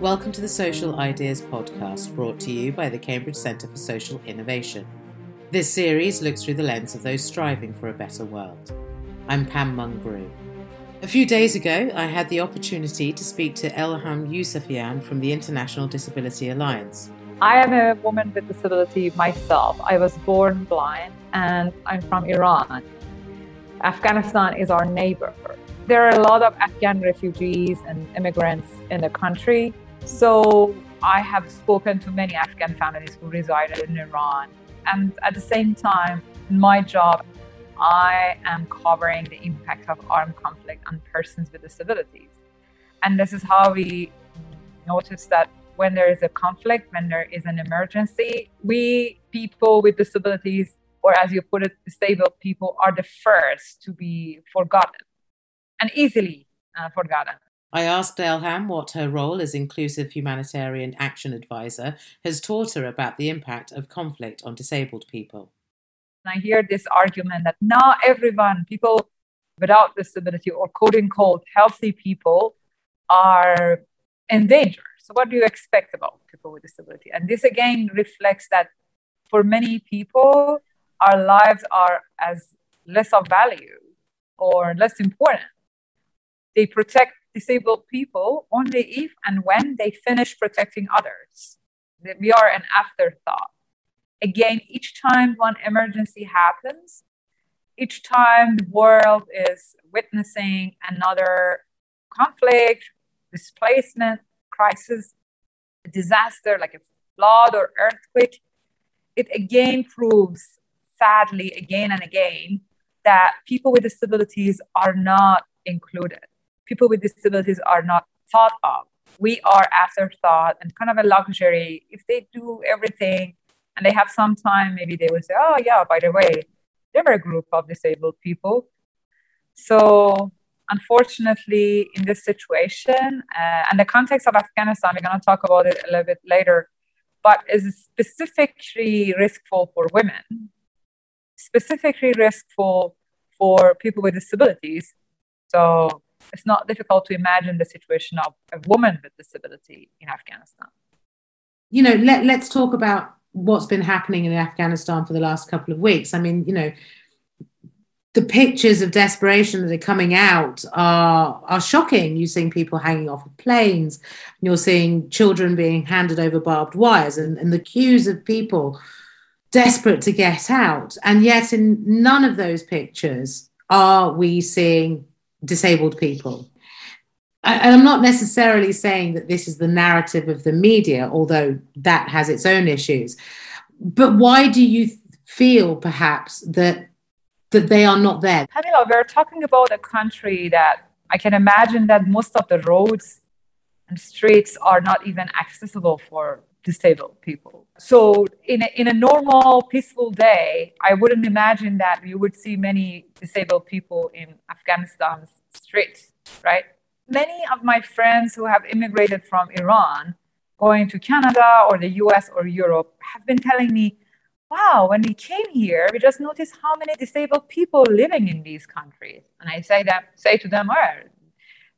Welcome to the Social Ideas Podcast, brought to you by the Cambridge Centre for Social Innovation. This series looks through the lens of those striving for a better world. I'm Pam Mungrew. A few days ago, I had the opportunity to speak to Elham Youssefian from the International Disability Alliance. I am a woman with disability myself. I was born blind and I'm from Iran. Afghanistan is our neighbor. There are a lot of Afghan refugees and immigrants in the country. So I have spoken to many Afghan families who resided in Iran. And at the same time, in my job, I am covering the impact of armed conflict on persons with disabilities. And this is how we notice that when there is a conflict, when there is an emergency, we people with disabilities, or as you put it, disabled people, are the first to be forgotten and easily uh, forgotten. I asked Elham what her role as Inclusive Humanitarian Action Advisor has taught her about the impact of conflict on disabled people. I hear this argument that not everyone, people without disability or quote unquote healthy people, are in danger. So, what do you expect about people with disability? And this again reflects that for many people, our lives are as less of value or less important. They protect disabled people only if and when they finish protecting others. We are an afterthought. Again, each time one emergency happens, each time the world is witnessing another conflict, displacement, crisis, disaster like a flood or earthquake, it again proves, sadly, again and again, that people with disabilities are not included people with disabilities are not thought of. We are afterthought and kind of a luxury. If they do everything and they have some time, maybe they will say, oh, yeah, by the way, there are a group of disabled people. So, unfortunately, in this situation, uh, and the context of Afghanistan, we're going to talk about it a little bit later, but is specifically riskful for women, specifically riskful for people with disabilities. So, it's not difficult to imagine the situation of a woman with disability in Afghanistan. You know, let, let's talk about what's been happening in Afghanistan for the last couple of weeks. I mean, you know, the pictures of desperation that are coming out are are shocking. You're seeing people hanging off of planes. You're seeing children being handed over barbed wires, and, and the queues of people desperate to get out. And yet, in none of those pictures are we seeing disabled people. And I'm not necessarily saying that this is the narrative of the media, although that has its own issues. But why do you feel perhaps that that they are not there? Camila, we're talking about a country that I can imagine that most of the roads and streets are not even accessible for disabled people. So, in a, in a normal, peaceful day, I wouldn't imagine that you would see many disabled people in Afghanistan's streets, right? Many of my friends who have immigrated from Iran going to Canada or the US or Europe have been telling me, wow, when we came here, we just noticed how many disabled people living in these countries. And I say that say to them, oh,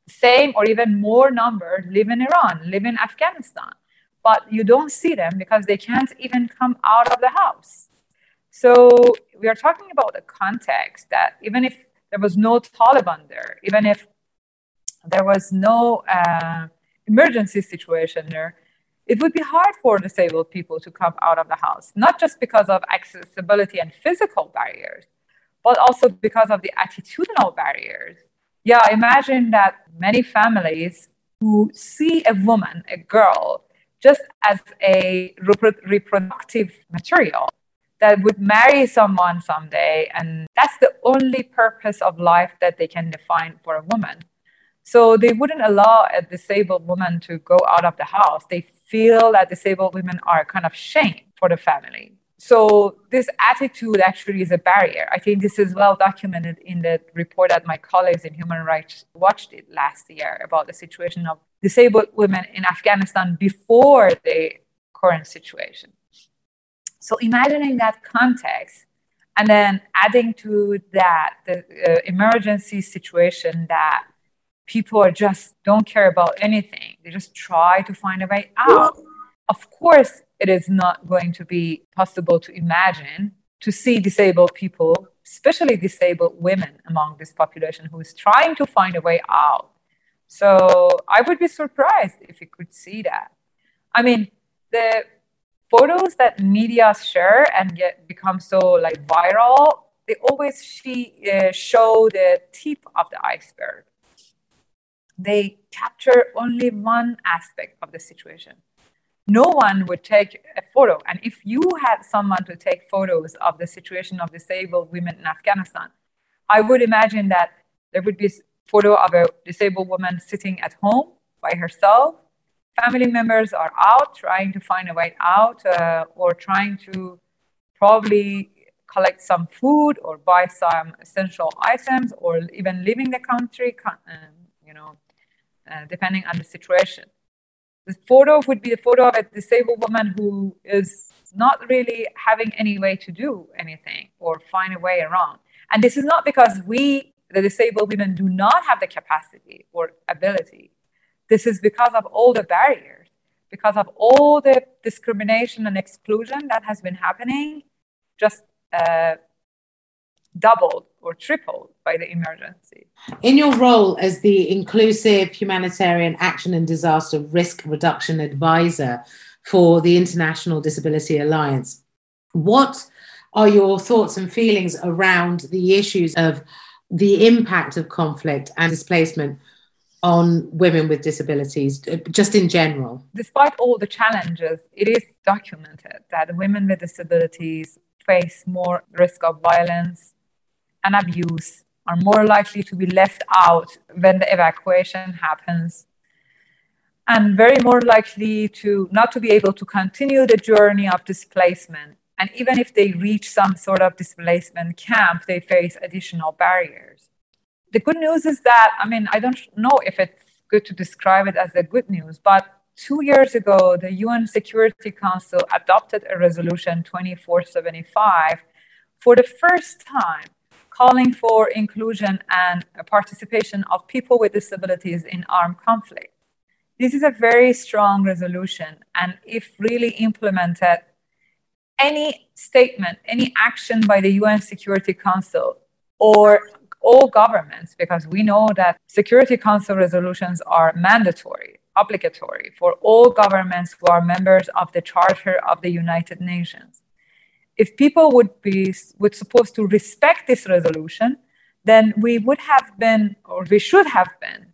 same or even more number live in Iran, live in Afghanistan but you don't see them because they can't even come out of the house. So we are talking about a context that even if there was no Taliban there, even if there was no uh, emergency situation there, it would be hard for disabled people to come out of the house, not just because of accessibility and physical barriers, but also because of the attitudinal barriers. Yeah, imagine that many families who see a woman, a girl, just as a reproductive material that would marry someone someday. And that's the only purpose of life that they can define for a woman. So they wouldn't allow a disabled woman to go out of the house. They feel that disabled women are kind of shame for the family. So this attitude actually is a barrier. I think this is well documented in the report that my colleagues in Human Rights Watch did last year about the situation of disabled women in Afghanistan before the current situation. So imagining that context and then adding to that the uh, emergency situation that people are just don't care about anything. They just try to find a way out. Of course, it is not going to be possible to imagine to see disabled people, especially disabled women among this population who is trying to find a way out. So I would be surprised if you could see that. I mean, the photos that media share and get become so like viral, they always she, uh, show the tip of the iceberg. They capture only one aspect of the situation no one would take a photo. And if you had someone to take photos of the situation of disabled women in Afghanistan, I would imagine that there would be photo of a disabled woman sitting at home by herself. Family members are out trying to find a way out uh, or trying to probably collect some food or buy some essential items or even leaving the country, um, you know, uh, depending on the situation the photo would be a photo of a disabled woman who is not really having any way to do anything or find a way around. And this is not because we, the disabled women, do not have the capacity or ability. This is because of all the barriers, because of all the discrimination and exclusion that has been happening just uh, doubled or tripled by the emergency. In your role as the Inclusive Humanitarian Action and Disaster Risk Reduction Advisor for the International Disability Alliance, what are your thoughts and feelings around the issues of the impact of conflict and displacement on women with disabilities, uh, just in general? Despite all the challenges, it is documented that women with disabilities face more risk of violence, and abuse are more likely to be left out when the evacuation happens and very more likely to not to be able to continue the journey of displacement and even if they reach some sort of displacement camp they face additional barriers the good news is that i mean i don't know if it's good to describe it as the good news but two years ago the un security council adopted a resolution 2475 for the first time calling for inclusion and participation of people with disabilities in armed conflict. This is a very strong resolution, and if really implemented, any statement, any action by the UN Security Council or all governments, because we know that Security Council resolutions are mandatory, obligatory for all governments who are members of the Charter of the United Nations. If people would be would supposed to respect this resolution, then we would have been, or we should have been,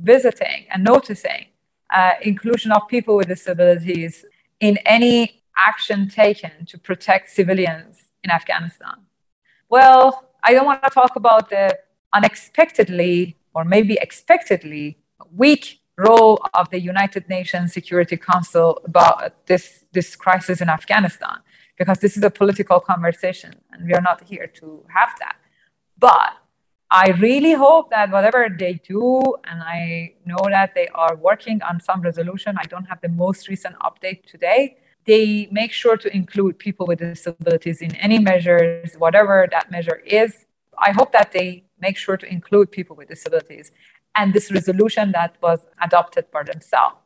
visiting and noticing uh, inclusion of people with disabilities in any action taken to protect civilians in Afghanistan. Well, I don't want to talk about the unexpectedly or maybe expectedly weak role of the United Nations Security Council about this, this crisis in Afghanistan because this is a political conversation and we are not here to have that. But I really hope that whatever they do, and I know that they are working on some resolution, I don't have the most recent update today. They make sure to include people with disabilities in any measures, whatever that measure is. I hope that they make sure to include people with disabilities and this resolution that was adopted by themselves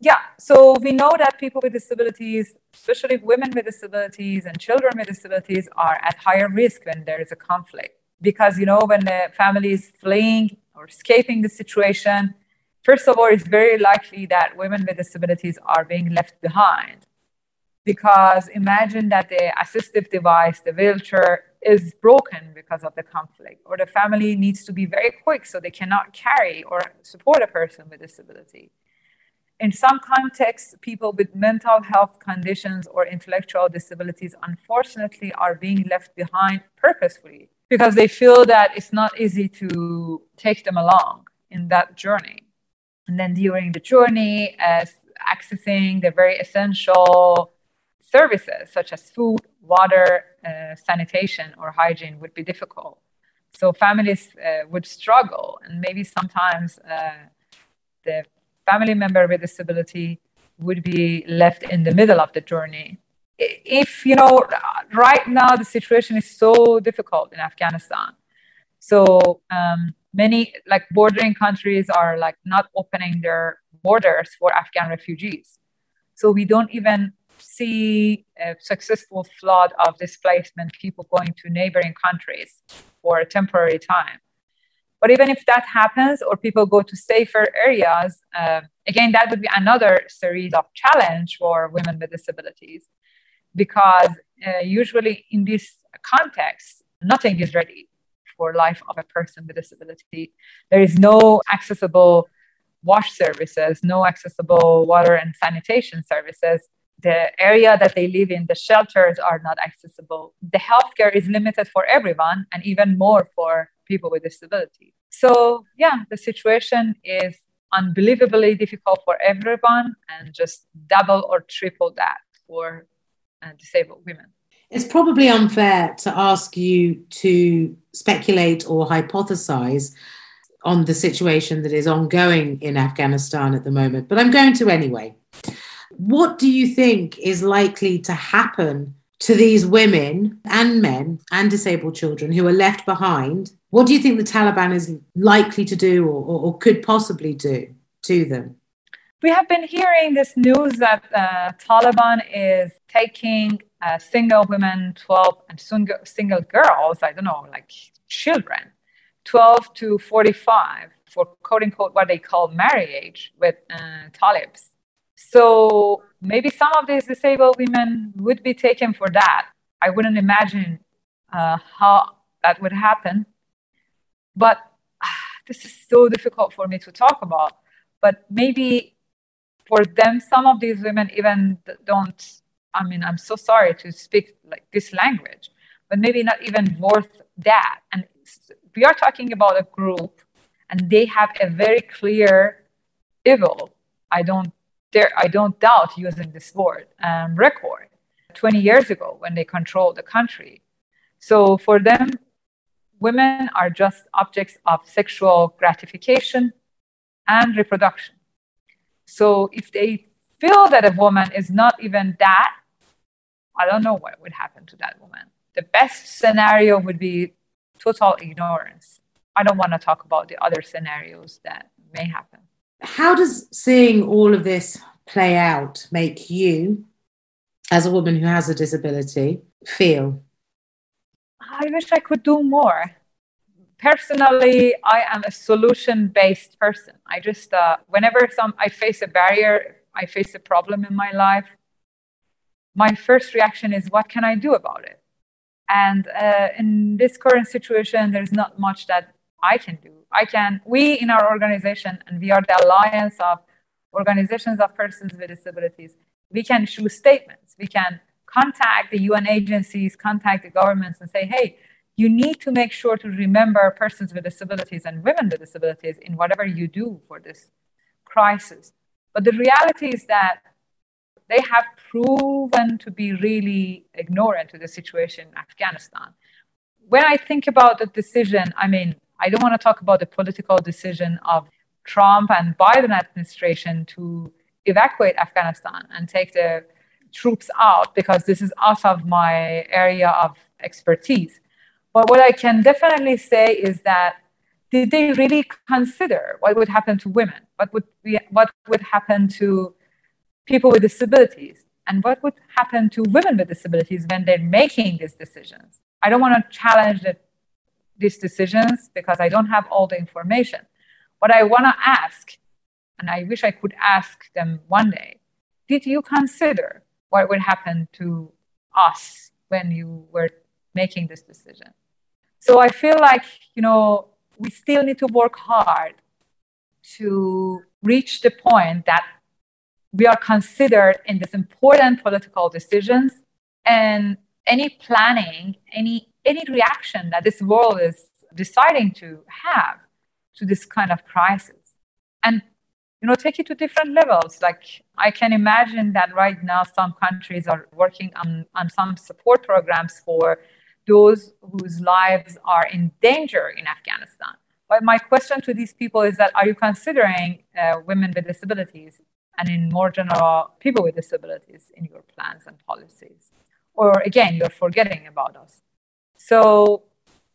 yeah, so we know that people with disabilities, especially women with disabilities and children with disabilities, are at higher risk when there is a conflict. Because, you know, when the family is fleeing or escaping the situation, first of all, it's very likely that women with disabilities are being left behind. Because imagine that the assistive device, the wheelchair, is broken because of the conflict, or the family needs to be very quick so they cannot carry or support a person with disability in some contexts, people with mental health conditions or intellectual disabilities, unfortunately, are being left behind purposefully because they feel that it's not easy to take them along in that journey. And then during the journey, as accessing the very essential services such as food, water, uh, sanitation, or hygiene would be difficult. So families uh, would struggle, and maybe sometimes uh, the family member with disability would be left in the middle of the journey. If, you know, right now the situation is so difficult in Afghanistan. So um, many like bordering countries are like not opening their borders for Afghan refugees. So we don't even see a successful flood of displacement people going to neighboring countries for a temporary time. But even if that happens or people go to safer areas, uh, again, that would be another series of challenge for women with disabilities because uh, usually in this context, nothing is ready for life of a person with disability. There is no accessible wash services, no accessible water and sanitation services. The area that they live in, the shelters are not accessible. The healthcare is limited for everyone and even more for people with disability. So, yeah, the situation is unbelievably difficult for everyone and just double or triple that for uh, disabled women. It's probably unfair to ask you to speculate or hypothesize on the situation that is ongoing in Afghanistan at the moment, but I'm going to anyway. What do you think is likely to happen to these women and men and disabled children who are left behind? What do you think the Taliban is likely to do or, or, or could possibly do to them? We have been hearing this news that uh, Taliban is taking uh, single women, 12, and single, single girls, I don't know, like children, 12 to 45 for quote unquote what they call marriage with uh, talibs. So maybe some of these disabled women would be taken for that. I wouldn't imagine uh, how that would happen. But uh, this is so difficult for me to talk about. But maybe for them, some of these women even don't. I mean, I'm so sorry to speak like this language, but maybe not even worth that. And we are talking about a group, and they have a very clear evil. I don't dare, I don't doubt using this word um, record 20 years ago when they controlled the country. So for them, women are just objects of sexual gratification and reproduction. So if they feel that a woman is not even that, I don't know what would happen to that woman. The best scenario would be total ignorance. I don't want to talk about the other scenarios that may happen. How does seeing all of this play out make you, as a woman who has a disability, feel? I wish I could do more. Personally, I am a solution based person. I just, uh, whenever some, I face a barrier, I face a problem in my life, my first reaction is, what can I do about it? And uh, in this current situation, there's not much that I can do. I can, we in our organization, and we are the alliance of organizations of persons with disabilities, we can issue statements. We can contact the UN agencies, contact the governments, and say, hey, you need to make sure to remember persons with disabilities and women with disabilities in whatever you do for this crisis. But the reality is that they have proven to be really ignorant to the situation in Afghanistan. When I think about the decision, I mean, I don't want to talk about the political decision of Trump and Biden administration to evacuate Afghanistan and take the troops out because this is out of my area of expertise. But what I can definitely say is that did they really consider what would happen to women? What would be, what would happen to people with disabilities? And what would happen to women with disabilities when they're making these decisions? I don't want to challenge the, these decisions because I don't have all the information. What I want to ask, and I wish I could ask them one day, did you consider what would happen to us when you were making this decision? So I feel like, you know, we still need to work hard to reach the point that we are considered in these important political decisions and any planning, any any reaction that this world is deciding to have to this kind of crisis. And you know, take it to different levels. Like I can imagine that right now some countries are working on, on some support programs for those whose lives are in danger in Afghanistan. But my question to these people is that are you considering uh, women with disabilities and in more general, people with disabilities in your plans and policies. Or again, you're forgetting about us. So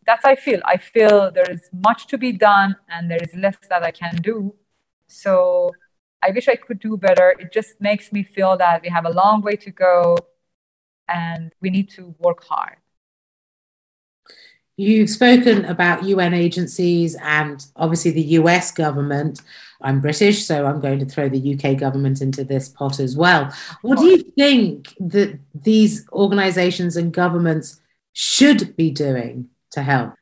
that's I feel. I feel there is much to be done and there is less that I can do. So I wish I could do better. It just makes me feel that we have a long way to go and we need to work hard. You've spoken about UN agencies and obviously the US government. I'm British, so I'm going to throw the UK government into this pot as well. What do you think that these organizations and governments should be doing to help?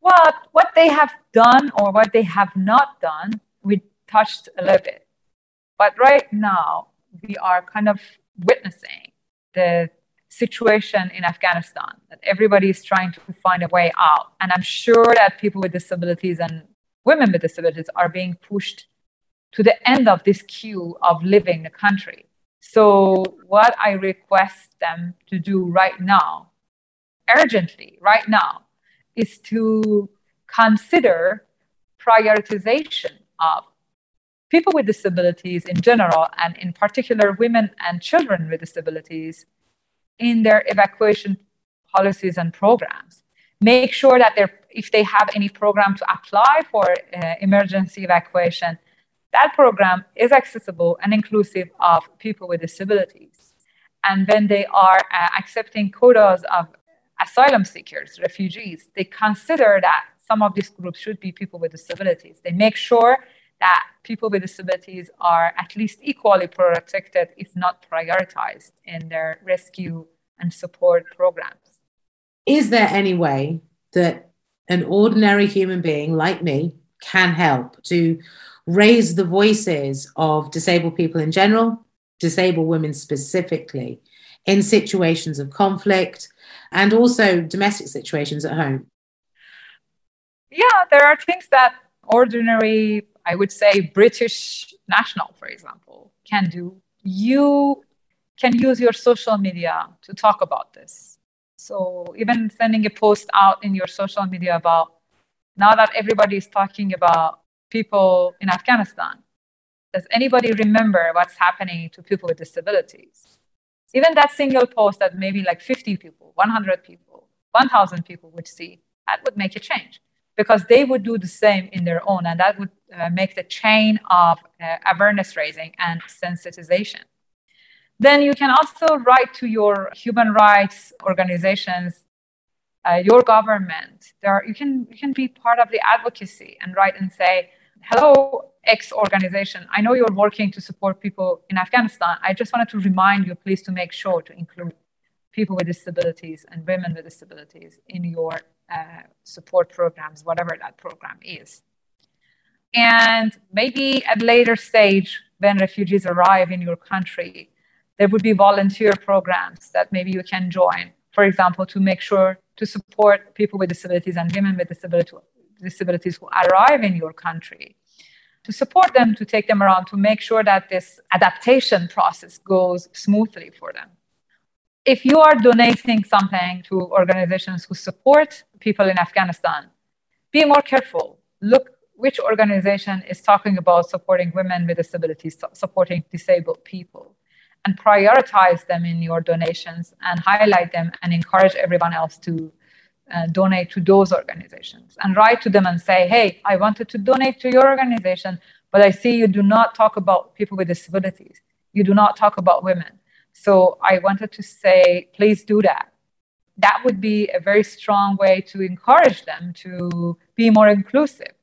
Well, what they have done or what they have not done, we touched a little bit. But right now, we are kind of witnessing the situation in Afghanistan that everybody is trying to find a way out. And I'm sure that people with disabilities and women with disabilities are being pushed to the end of this queue of leaving the country. So, what I request them to do right now, urgently, right now, is to consider prioritization of people with disabilities in general, and in particular, women and children with disabilities in their evacuation policies and programs. Make sure that if they have any program to apply for uh, emergency evacuation, that program is accessible and inclusive of people with disabilities. And when they are uh, accepting quotas of asylum seekers, refugees, they consider that some of these groups should be people with disabilities. They make sure that people with disabilities are at least equally protected, if not prioritized, in their rescue and support programs. Is there any way that an ordinary human being like me can help to raise the voices of disabled people in general, disabled women specifically, in situations of conflict and also domestic situations at home? Yeah, there are things that ordinary I would say British national, for example, can do. You can use your social media to talk about this. So even sending a post out in your social media about now that everybody is talking about people in Afghanistan, does anybody remember what's happening to people with disabilities? Even that single post that maybe like 50 people, 100 people, 1,000 people would see, that would make a change because they would do the same in their own, and that would uh, make the chain of uh, awareness raising and sensitization. Then you can also write to your human rights organizations, uh, your government. There, you can you can be part of the advocacy and write and say, "Hello, X organization. I know you're working to support people in Afghanistan. I just wanted to remind you, please, to make sure to include people with disabilities and women with disabilities in your uh, support programs, whatever that program is. And maybe at later stage, when refugees arrive in your country, there would be volunteer programs that maybe you can join. For example, to make sure to support people with disabilities and women with disabilities who arrive in your country, to support them, to take them around, to make sure that this adaptation process goes smoothly for them if you are donating something to organizations who support people in Afghanistan, be more careful. Look which organization is talking about supporting women with disabilities, supporting disabled people, and prioritize them in your donations and highlight them and encourage everyone else to uh, donate to those organizations and write to them and say, hey, I wanted to donate to your organization, but I see you do not talk about people with disabilities. You do not talk about women so I wanted to say, please do that. That would be a very strong way to encourage them to be more inclusive.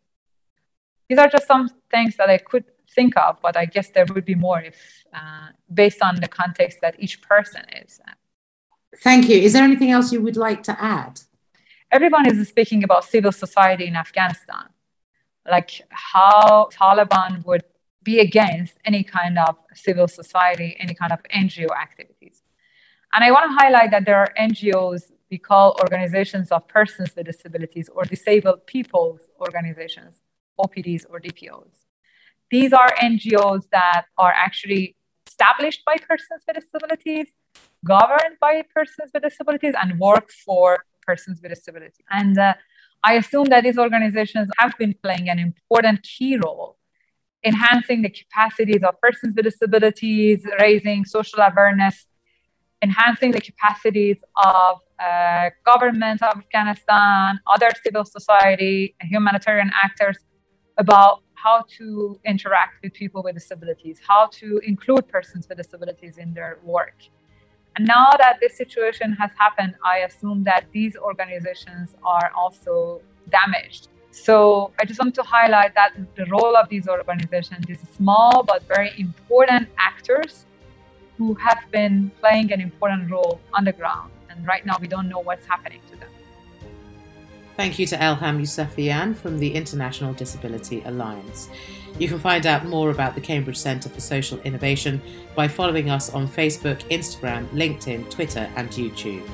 These are just some things that I could think of, but I guess there would be more if, uh, based on the context that each person is. Thank you. Is there anything else you would like to add? Everyone is speaking about civil society in Afghanistan, like how Taliban would be against any kind of civil society, any kind of NGO activities. And I want to highlight that there are NGOs we call organizations of persons with disabilities or disabled people's organizations, OPDs or DPOs. These are NGOs that are actually established by persons with disabilities, governed by persons with disabilities, and work for persons with disabilities. And uh, I assume that these organizations have been playing an important key role enhancing the capacities of persons with disabilities, raising social awareness, enhancing the capacities of uh, government of Afghanistan, other civil society, humanitarian actors about how to interact with people with disabilities, how to include persons with disabilities in their work. And now that this situation has happened, I assume that these organizations are also damaged. So I just want to highlight that the role of these organizations, these small but very important actors who have been playing an important role on the ground. And right now we don't know what's happening to them. Thank you to Elham Youssefian from the International Disability Alliance. You can find out more about the Cambridge Centre for Social Innovation by following us on Facebook, Instagram, LinkedIn, Twitter, and YouTube.